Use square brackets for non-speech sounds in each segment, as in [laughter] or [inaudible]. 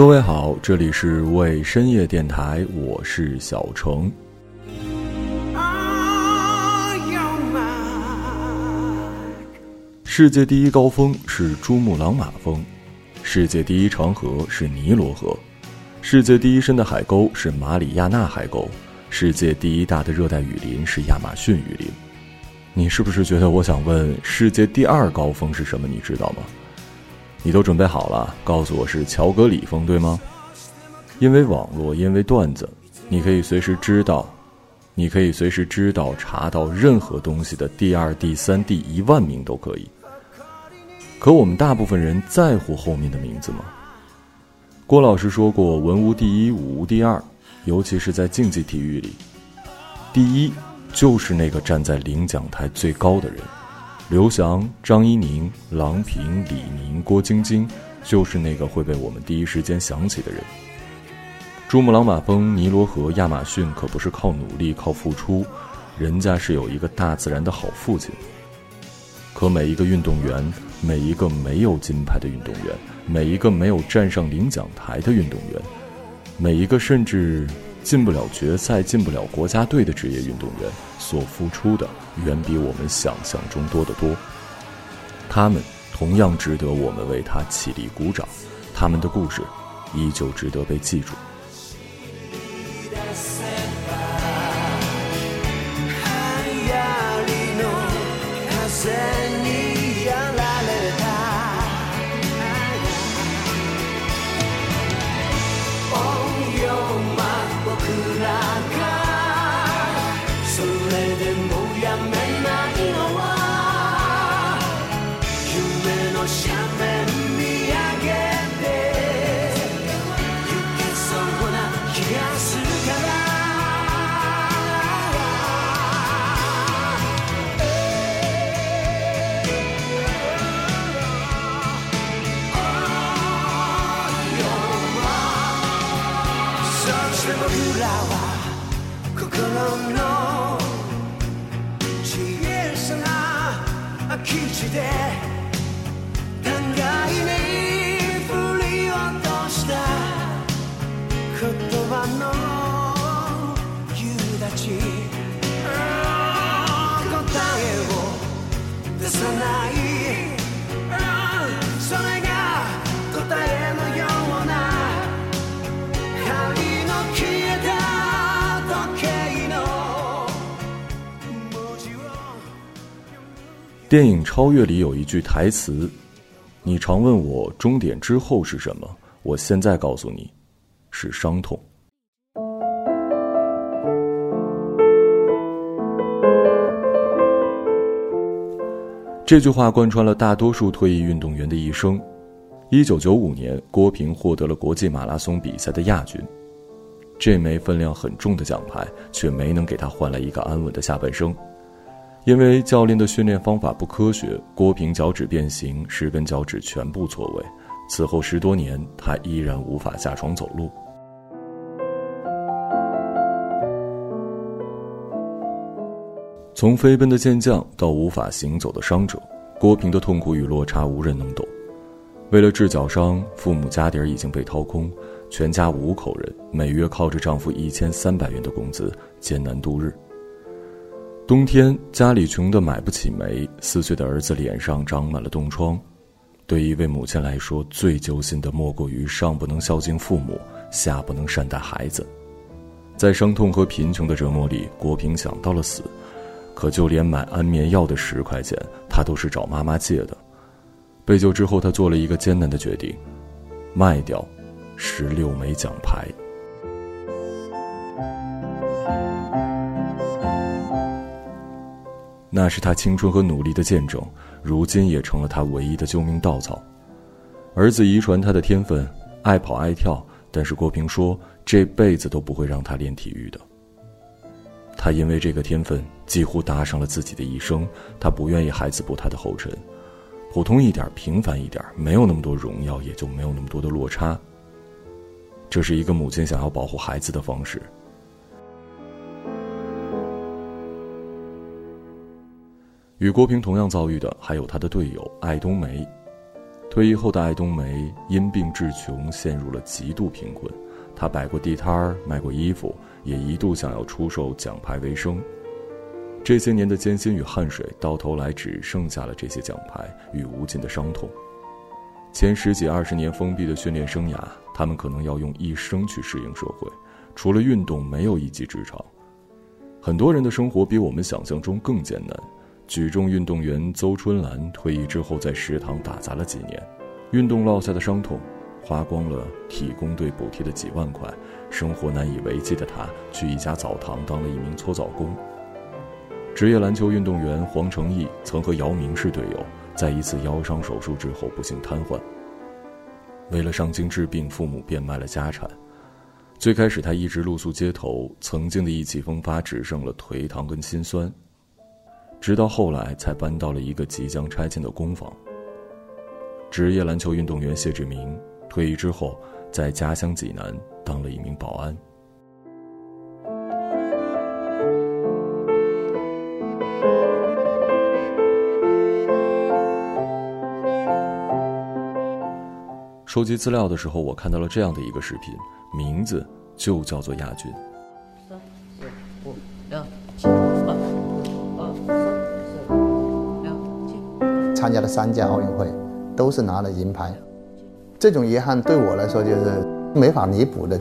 各位好，这里是为深夜电台，我是小程。世界第一高峰是珠穆朗玛峰，世界第一长河是尼罗河，世界第一深的海沟是马里亚纳海沟，世界第一大的热带雨林是亚马逊雨林。你是不是觉得我想问世界第二高峰是什么？你知道吗？你都准备好了，告诉我是乔戈里峰，对吗？因为网络，因为段子，你可以随时知道，你可以随时知道查到任何东西的第二、第三、第一万名都可以。可我们大部分人在乎后面的名字吗？郭老师说过：“文无第一，武无第二，尤其是在竞技体育里，第一就是那个站在领奖台最高的人。”刘翔、张怡宁、郎平、李宁、郭晶晶，就是那个会被我们第一时间想起的人。珠穆朗玛峰、尼罗河、亚马逊可不是靠努力、靠付出，人家是有一个大自然的好父亲。可每一个运动员，每一个没有金牌的运动员，每一个没有站上领奖台的运动员，每一个甚至……进不了决赛、进不了国家队的职业运动员，所付出的远比我们想象中多得多。他们同样值得我们为他起立鼓掌，他们的故事依旧值得被记住。らは心の小さな空き地で断崖に振り落とした言葉の夕立ち答えを出さない电影《超越》里有一句台词：“你常问我终点之后是什么，我现在告诉你，是伤痛。”这句话贯穿了大多数退役运动员的一生。一九九五年，郭平获得了国际马拉松比赛的亚军，这枚分量很重的奖牌却没能给他换来一个安稳的下半生。因为教练的训练方法不科学，郭平脚趾变形，十根脚趾全部错位。此后十多年，他依然无法下床走路。从飞奔的健将到无法行走的伤者，郭平的痛苦与落差无人能懂。为了治脚伤，父母家底儿已经被掏空，全家五口人每月靠着丈夫一千三百元的工资艰难度日。冬天家里穷得买不起煤，四岁的儿子脸上长满了冻疮。对一位母亲来说，最揪心的莫过于上不能孝敬父母，下不能善待孩子。在伤痛和贫穷的折磨里，郭平想到了死，可就连买安眠药的十块钱，他都是找妈妈借的。被救之后，他做了一个艰难的决定：卖掉十六枚奖牌。那是他青春和努力的见证，如今也成了他唯一的救命稻草。儿子遗传他的天分，爱跑爱跳，但是郭平说这辈子都不会让他练体育的。他因为这个天分几乎搭上了自己的一生，他不愿意孩子步他的后尘，普通一点，平凡一点，没有那么多荣耀，也就没有那么多的落差。这是一个母亲想要保护孩子的方式。与郭平同样遭遇的还有他的队友艾冬梅。退役后的艾冬梅因病致穷，陷入了极度贫困。她摆过地摊儿，卖过衣服，也一度想要出售奖牌为生。这些年的艰辛与汗水，到头来只剩下了这些奖牌与无尽的伤痛。前十几二十年封闭的训练生涯，他们可能要用一生去适应社会。除了运动，没有一技之长。很多人的生活比我们想象中更艰难。举重运动员邹春兰退役之后，在食堂打杂了几年，运动落下的伤痛，花光了体工队补贴的几万块，生活难以为继的他，去一家澡堂当了一名搓澡工。职业篮球运动员黄成义曾和姚明是队友，在一次腰伤手术之后不幸瘫痪。为了上京治病，父母变卖了家产。最开始他一直露宿街头，曾经的意气风发只剩了颓唐跟心酸。直到后来，才搬到了一个即将拆迁的公房。职业篮球运动员谢志明退役之后，在家乡济南当了一名保安。收集资料的时候，我看到了这样的一个视频，名字就叫做亚军。参加了三届奥运会，都是拿了银牌，这种遗憾对我来说就是没法弥补的。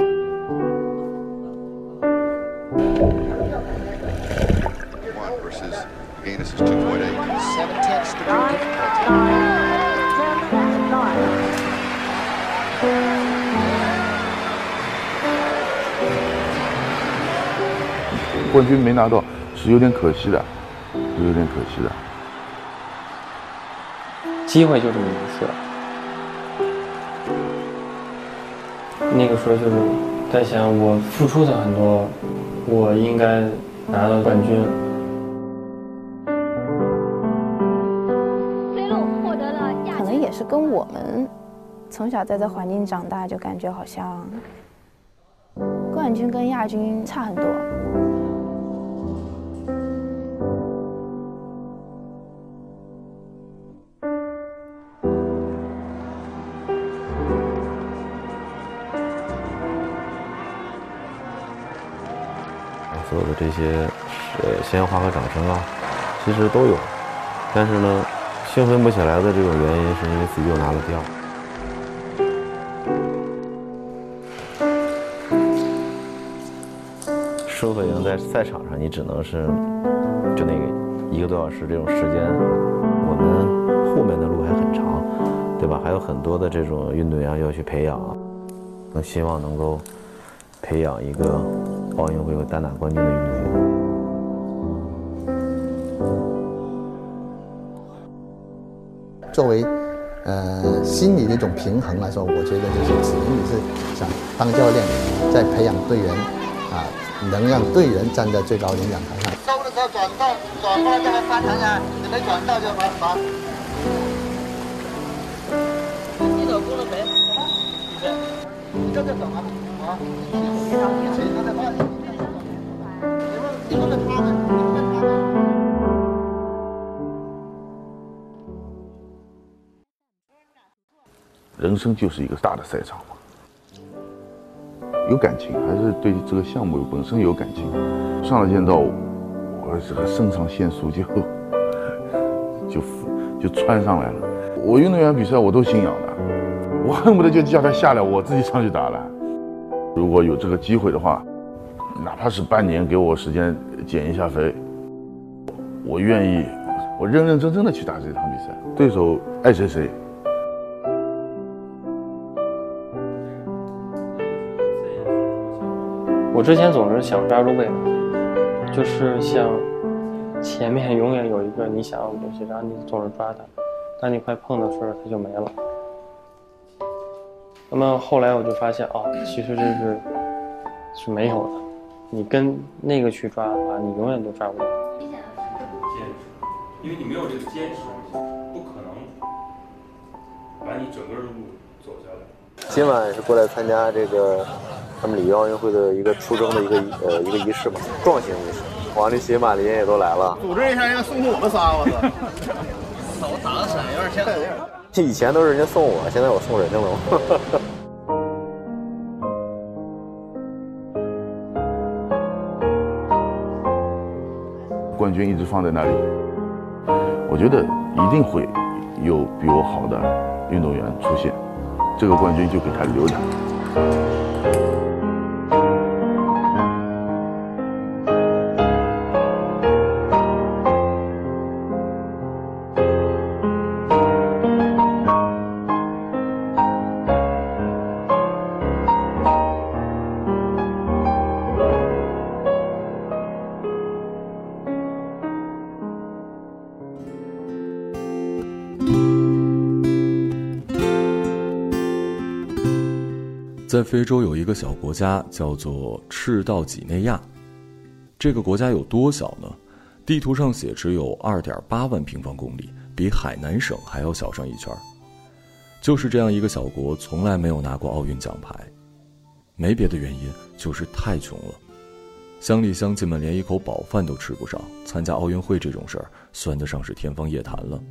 冠军没拿到是有点可惜的，是有点可惜的。机会就这么一次，那个时候就是在想，我付出的很多，我应该拿到冠军。飞鹿获得了亚可能也是跟我们从小在这环境长大，就感觉好像冠军跟亚军差很多。些呃鲜花和掌声啊，其实都有，但是呢，兴奋不起来的这种原因是因为自己又拿了第二。输和赢在赛场上，你只能是就那个一个多小时这种时间，我们后面的路还很长，对吧？还有很多的这种运动员要去培养，更希望能够培养一个。奥运会有单打冠军的运动员。作为呃心理的一种平衡来说，我觉得就是只能你是想当教练，在培养队员啊，能让队员站在最高领奖台上。收的时候转到转发就发弹呀，你没转到就发发。你老公了没？你这就走啊！啊！人生就是一个大的赛场嘛，有感情还是对这个项目本身有感情。上了剑道，我这个肾上腺素就 [laughs] 就就窜上来了。我运动员比赛我都心痒的，我恨不得就叫他下来，我自己上去打了。如果有这个机会的话，哪怕是半年给我时间减一下肥，我愿意，我认认真真的去打这场比赛。对手爱谁谁。我之前总是想抓住未来，就是像前面永远有一个你想要的东西，然后你总是抓它，当你快碰的时候，它就没了。那么后来我就发现，哦，其实这是是没有的。你跟那个去抓的话，你永远都抓不到。坚持，因为你没有这个坚持，不可能把你整个的路走下来。今晚是过来参加这个。他们里约奥运会的一个出征的一个呃一个仪式嘛，壮行仪式，王励勤、马林也都来了。组织一下，应该送送我们仨，我操！手打的闪，有点像。这以前都是人家送我，现在我送人家了。[laughs] 冠军一直放在那里，我觉得一定会有比我好的运动员出现，这个冠军就给他留着。在非洲有一个小国家叫做赤道几内亚，这个国家有多小呢？地图上写只有二点八万平方公里，比海南省还要小上一圈。就是这样一个小国，从来没有拿过奥运奖牌，没别的原因，就是太穷了。乡里乡亲们连一口饱饭都吃不上，参加奥运会这种事儿算得上是天方夜谭了。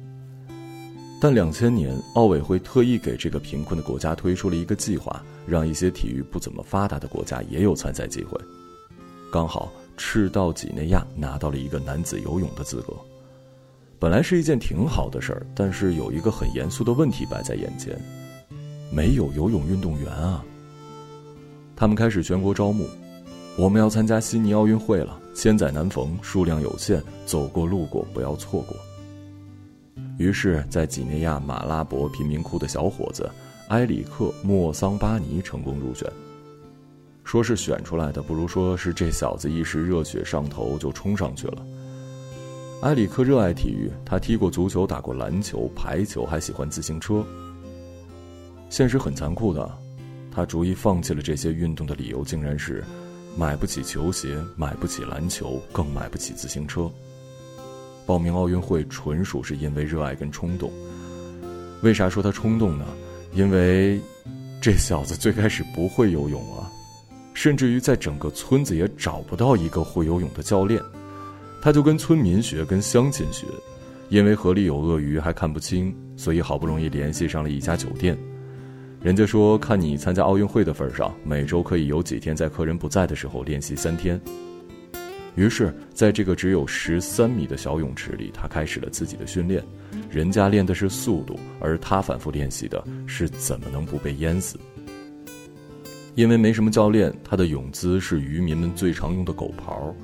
但两千年，奥委会特意给这个贫困的国家推出了一个计划，让一些体育不怎么发达的国家也有参赛机会。刚好赤道几内亚拿到了一个男子游泳的资格，本来是一件挺好的事儿，但是有一个很严肃的问题摆在眼前：没有游泳运动员啊。他们开始全国招募，我们要参加悉尼奥运会了，千载难逢，数量有限，走过路过不要错过。于是，在几内亚马拉伯贫民窟的小伙子埃里克·莫桑巴尼成功入选。说是选出来的，不如说是这小子一时热血上头就冲上去了。埃里克热爱体育，他踢过足球，打过篮球、排球，还喜欢自行车。现实很残酷的，他逐一放弃了这些运动的理由，竟然是买不起球鞋，买不起篮球，更买不起自行车。报名奥运会纯属是因为热爱跟冲动。为啥说他冲动呢？因为这小子最开始不会游泳啊，甚至于在整个村子也找不到一个会游泳的教练，他就跟村民学，跟乡亲学。因为河里有鳄鱼还看不清，所以好不容易联系上了一家酒店。人家说看你参加奥运会的份上，每周可以有几天在客人不在的时候练习三天。于是，在这个只有十三米的小泳池里，他开始了自己的训练。人家练的是速度，而他反复练习的是怎么能不被淹死。因为没什么教练，他的泳姿是渔民们最常用的狗刨。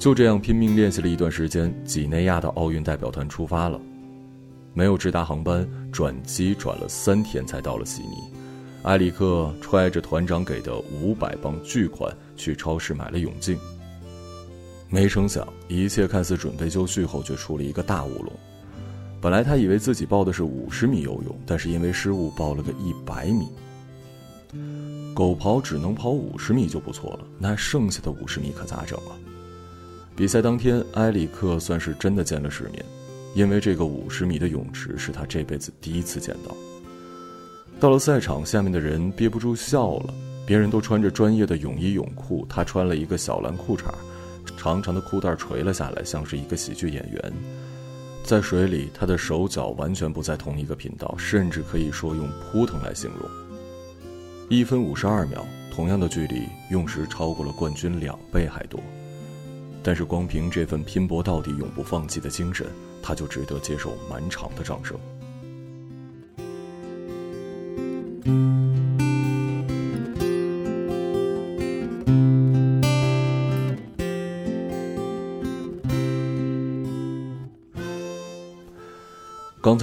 就这样拼命练习了一段时间，几内亚的奥运代表团出发了。没有直达航班，转机转了三天才到了悉尼。埃里克揣着团长给的五百磅巨款，去超市买了泳镜。没成想，一切看似准备就绪后，却出了一个大乌龙。本来他以为自己报的是五十米游泳，但是因为失误报了个一百米。狗刨只能跑五十米就不错了，那剩下的五十米可咋整啊？比赛当天，埃里克算是真的见了世面，因为这个五十米的泳池是他这辈子第一次见到。到了赛场，下面的人憋不住笑了。别人都穿着专业的泳衣泳裤，他穿了一个小蓝裤衩。长长的裤带垂了下来，像是一个喜剧演员。在水里，他的手脚完全不在同一个频道，甚至可以说用扑腾来形容。一分五十二秒，同样的距离，用时超过了冠军两倍还多。但是，光凭这份拼搏到底、永不放弃的精神，他就值得接受满场的掌声。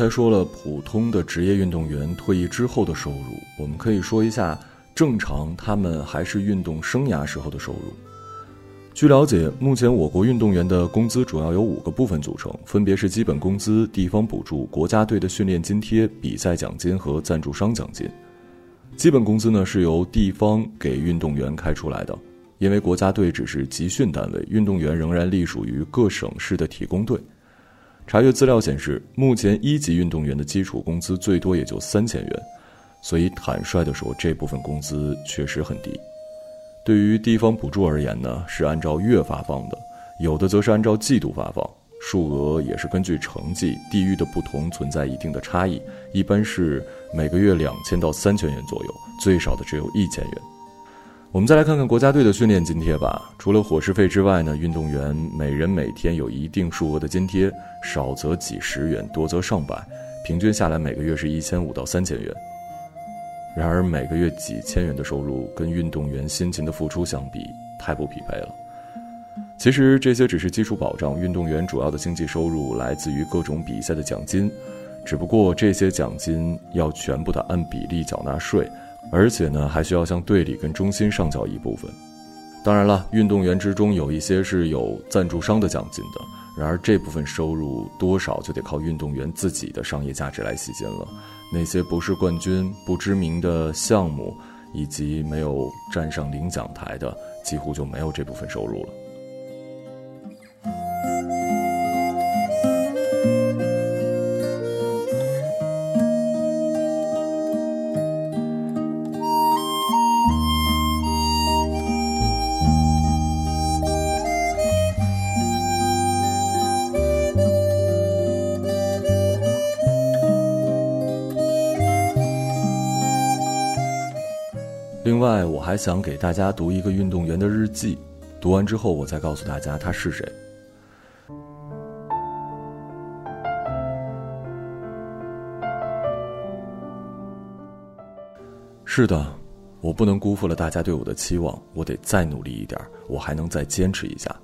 才说了普通的职业运动员退役之后的收入，我们可以说一下正常他们还是运动生涯时候的收入。据了解，目前我国运动员的工资主要由五个部分组成，分别是基本工资、地方补助、国家队的训练津贴、比赛奖金和赞助商奖金。基本工资呢是由地方给运动员开出来的，因为国家队只是集训单位，运动员仍然隶属于各省市的体工队。查阅资料显示，目前一级运动员的基础工资最多也就三千元，所以坦率地说，这部分工资确实很低。对于地方补助而言呢，是按照月发放的，有的则是按照季度发放，数额也是根据成绩、地域的不同存在一定的差异，一般是每个月两千到三千元左右，最少的只有一千元。我们再来看看国家队的训练津贴吧。除了伙食费之外呢，运动员每人每天有一定数额的津贴，少则几十元，多则上百，平均下来每个月是一千五到三千元。然而，每个月几千元的收入跟运动员辛勤的付出相比，太不匹配了。其实这些只是基础保障，运动员主要的经济收入来自于各种比赛的奖金，只不过这些奖金要全部的按比例缴纳税，而且呢还需要向队里跟中心上缴一部分。当然了，运动员之中有一些是有赞助商的奖金的，然而这部分收入多少就得靠运动员自己的商业价值来吸金了。那些不是冠军、不知名的项目，以及没有站上领奖台的，几乎就没有这部分收入了。外，我还想给大家读一个运动员的日记，读完之后，我再告诉大家他是谁。是的，我不能辜负了大家对我的期望，我得再努力一点，我还能再坚持一下。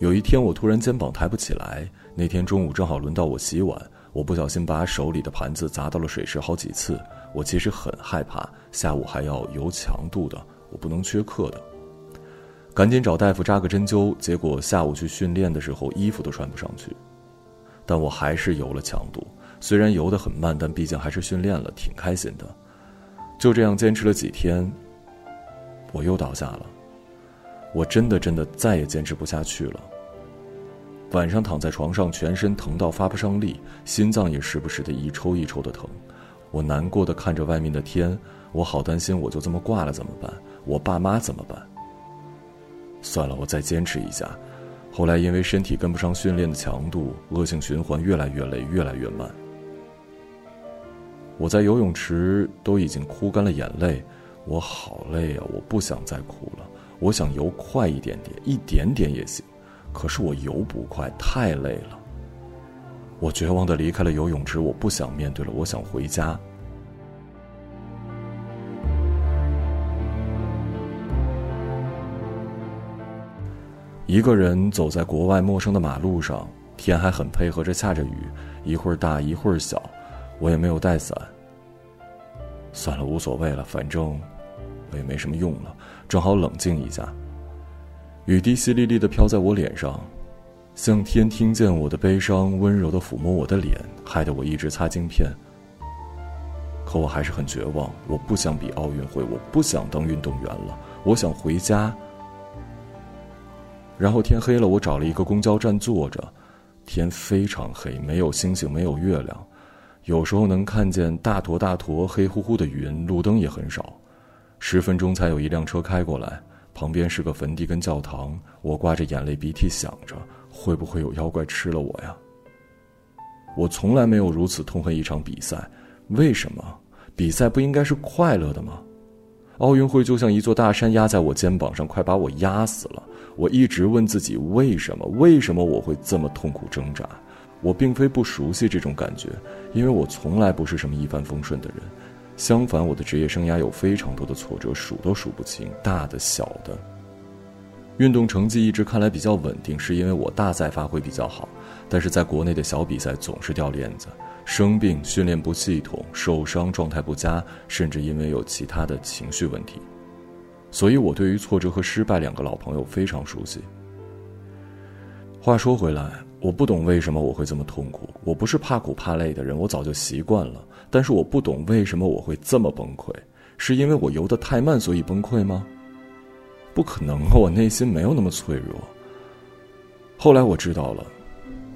有一天，我突然肩膀抬不起来，那天中午正好轮到我洗碗。我不小心把手里的盘子砸到了水池好几次，我其实很害怕，下午还要游强度的，我不能缺课的。赶紧找大夫扎个针灸，结果下午去训练的时候衣服都穿不上去，但我还是游了强度，虽然游得很慢，但毕竟还是训练了，挺开心的。就这样坚持了几天，我又倒下了，我真的真的再也坚持不下去了。晚上躺在床上，全身疼到发不上力，心脏也时不时的一抽一抽的疼。我难过的看着外面的天，我好担心，我就这么挂了怎么办？我爸妈怎么办？算了，我再坚持一下。后来因为身体跟不上训练的强度，恶性循环，越来越累，越来越慢。我在游泳池都已经哭干了眼泪，我好累啊！我不想再哭了，我想游快一点点，一点点也行。可是我游不快，太累了。我绝望的离开了游泳池，我不想面对了，我想回家。一个人走在国外陌生的马路上，天还很配合着下着雨，一会儿大一会儿小，我也没有带伞。算了，无所谓了，反正我也没什么用了，正好冷静一下。雨滴淅沥沥的飘在我脸上，向天听见我的悲伤，温柔的抚摸我的脸，害得我一直擦镜片。可我还是很绝望，我不想比奥运会，我不想当运动员了，我想回家。然后天黑了，我找了一个公交站坐着，天非常黑，没有星星，没有月亮，有时候能看见大坨大坨黑乎乎的云，路灯也很少，十分钟才有一辆车开过来。旁边是个坟地跟教堂，我挂着眼泪鼻涕想着，会不会有妖怪吃了我呀？我从来没有如此痛恨一场比赛，为什么？比赛不应该是快乐的吗？奥运会就像一座大山压在我肩膀上，快把我压死了。我一直问自己，为什么？为什么我会这么痛苦挣扎？我并非不熟悉这种感觉，因为我从来不是什么一帆风顺的人。相反，我的职业生涯有非常多的挫折，数都数不清，大的、小的。运动成绩一直看来比较稳定，是因为我大赛发挥比较好，但是在国内的小比赛总是掉链子，生病、训练不系统、受伤、状态不佳，甚至因为有其他的情绪问题，所以我对于挫折和失败两个老朋友非常熟悉。话说回来。我不懂为什么我会这么痛苦。我不是怕苦怕累的人，我早就习惯了。但是我不懂为什么我会这么崩溃，是因为我游得太慢所以崩溃吗？不可能啊！我内心没有那么脆弱。后来我知道了，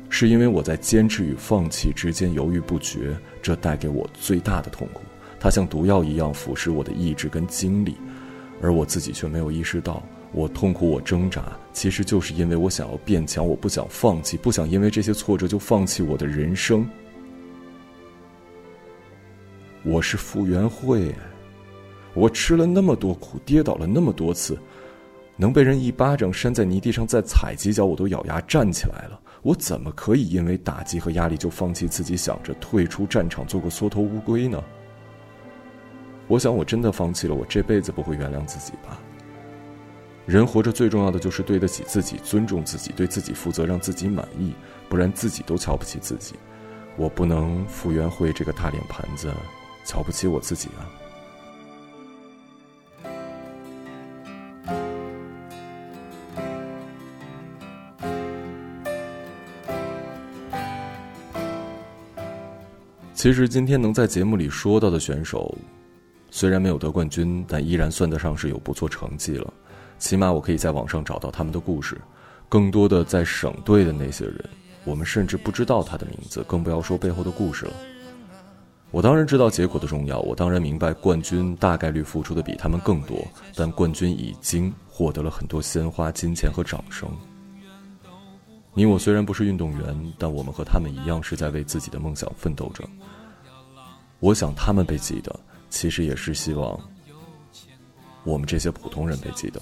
是因为我在坚持与放弃之间犹豫不决，这带给我最大的痛苦。它像毒药一样腐蚀我的意志跟精力，而我自己却没有意识到。我痛苦，我挣扎，其实就是因为我想要变强，我不想放弃，不想因为这些挫折就放弃我的人生。我是傅园慧，我吃了那么多苦，跌倒了那么多次，能被人一巴掌扇在泥地上再踩几脚，我都咬牙站起来了。我怎么可以因为打击和压力就放弃自己，想着退出战场做个缩头乌龟呢？我想，我真的放弃了，我这辈子不会原谅自己吧。人活着最重要的就是对得起自己，尊重自己，对自己负责，让自己满意，不然自己都瞧不起自己。我不能傅园慧这个大脸盘子瞧不起我自己啊！其实今天能在节目里说到的选手，虽然没有得冠军，但依然算得上是有不错成绩了。起码我可以在网上找到他们的故事，更多的在省队的那些人，我们甚至不知道他的名字，更不要说背后的故事了。我当然知道结果的重要，我当然明白冠军大概率付出的比他们更多，但冠军已经获得了很多鲜花、金钱和掌声。你我虽然不是运动员，但我们和他们一样是在为自己的梦想奋斗着。我想他们被记得，其实也是希望我们这些普通人被记得。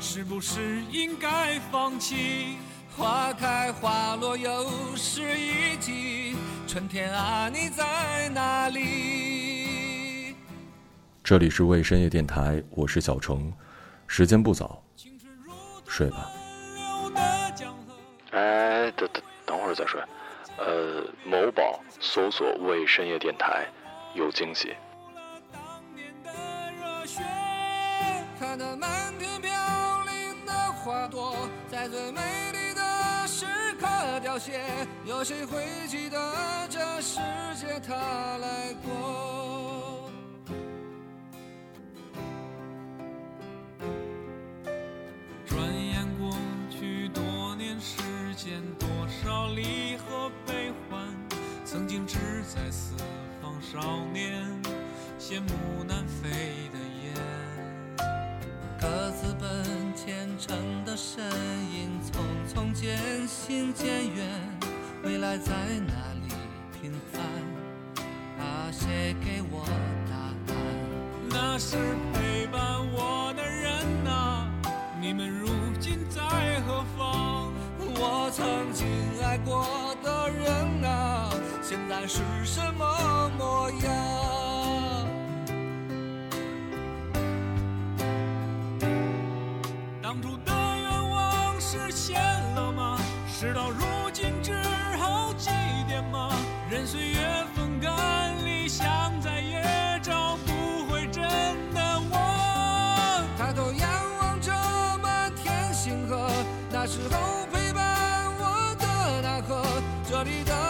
是不是应该放弃？花开花落又是一季，春天啊，你在哪里？这里是为深夜电台，我是小程，时间不早，睡吧。哎，等等等会儿再睡。呃，某宝搜索“为深夜电台”，有惊喜。看那满天飘零的花朵，在最美丽的时刻凋谢。有谁会记得这世界它来过？转眼过去多年时间，多少离合悲，曾经志在四方少年，羡慕南飞的雁。各自奔前程的身影，匆匆渐行渐远，未来在哪里？平凡，啊，谁给我答案？那是是什么模样？当初的愿望实现了吗？事到如今只好祭奠吗？任岁月风干，理想再也找不回真的我。抬头仰望着满天星河，那时候陪伴我的那颗，这里的。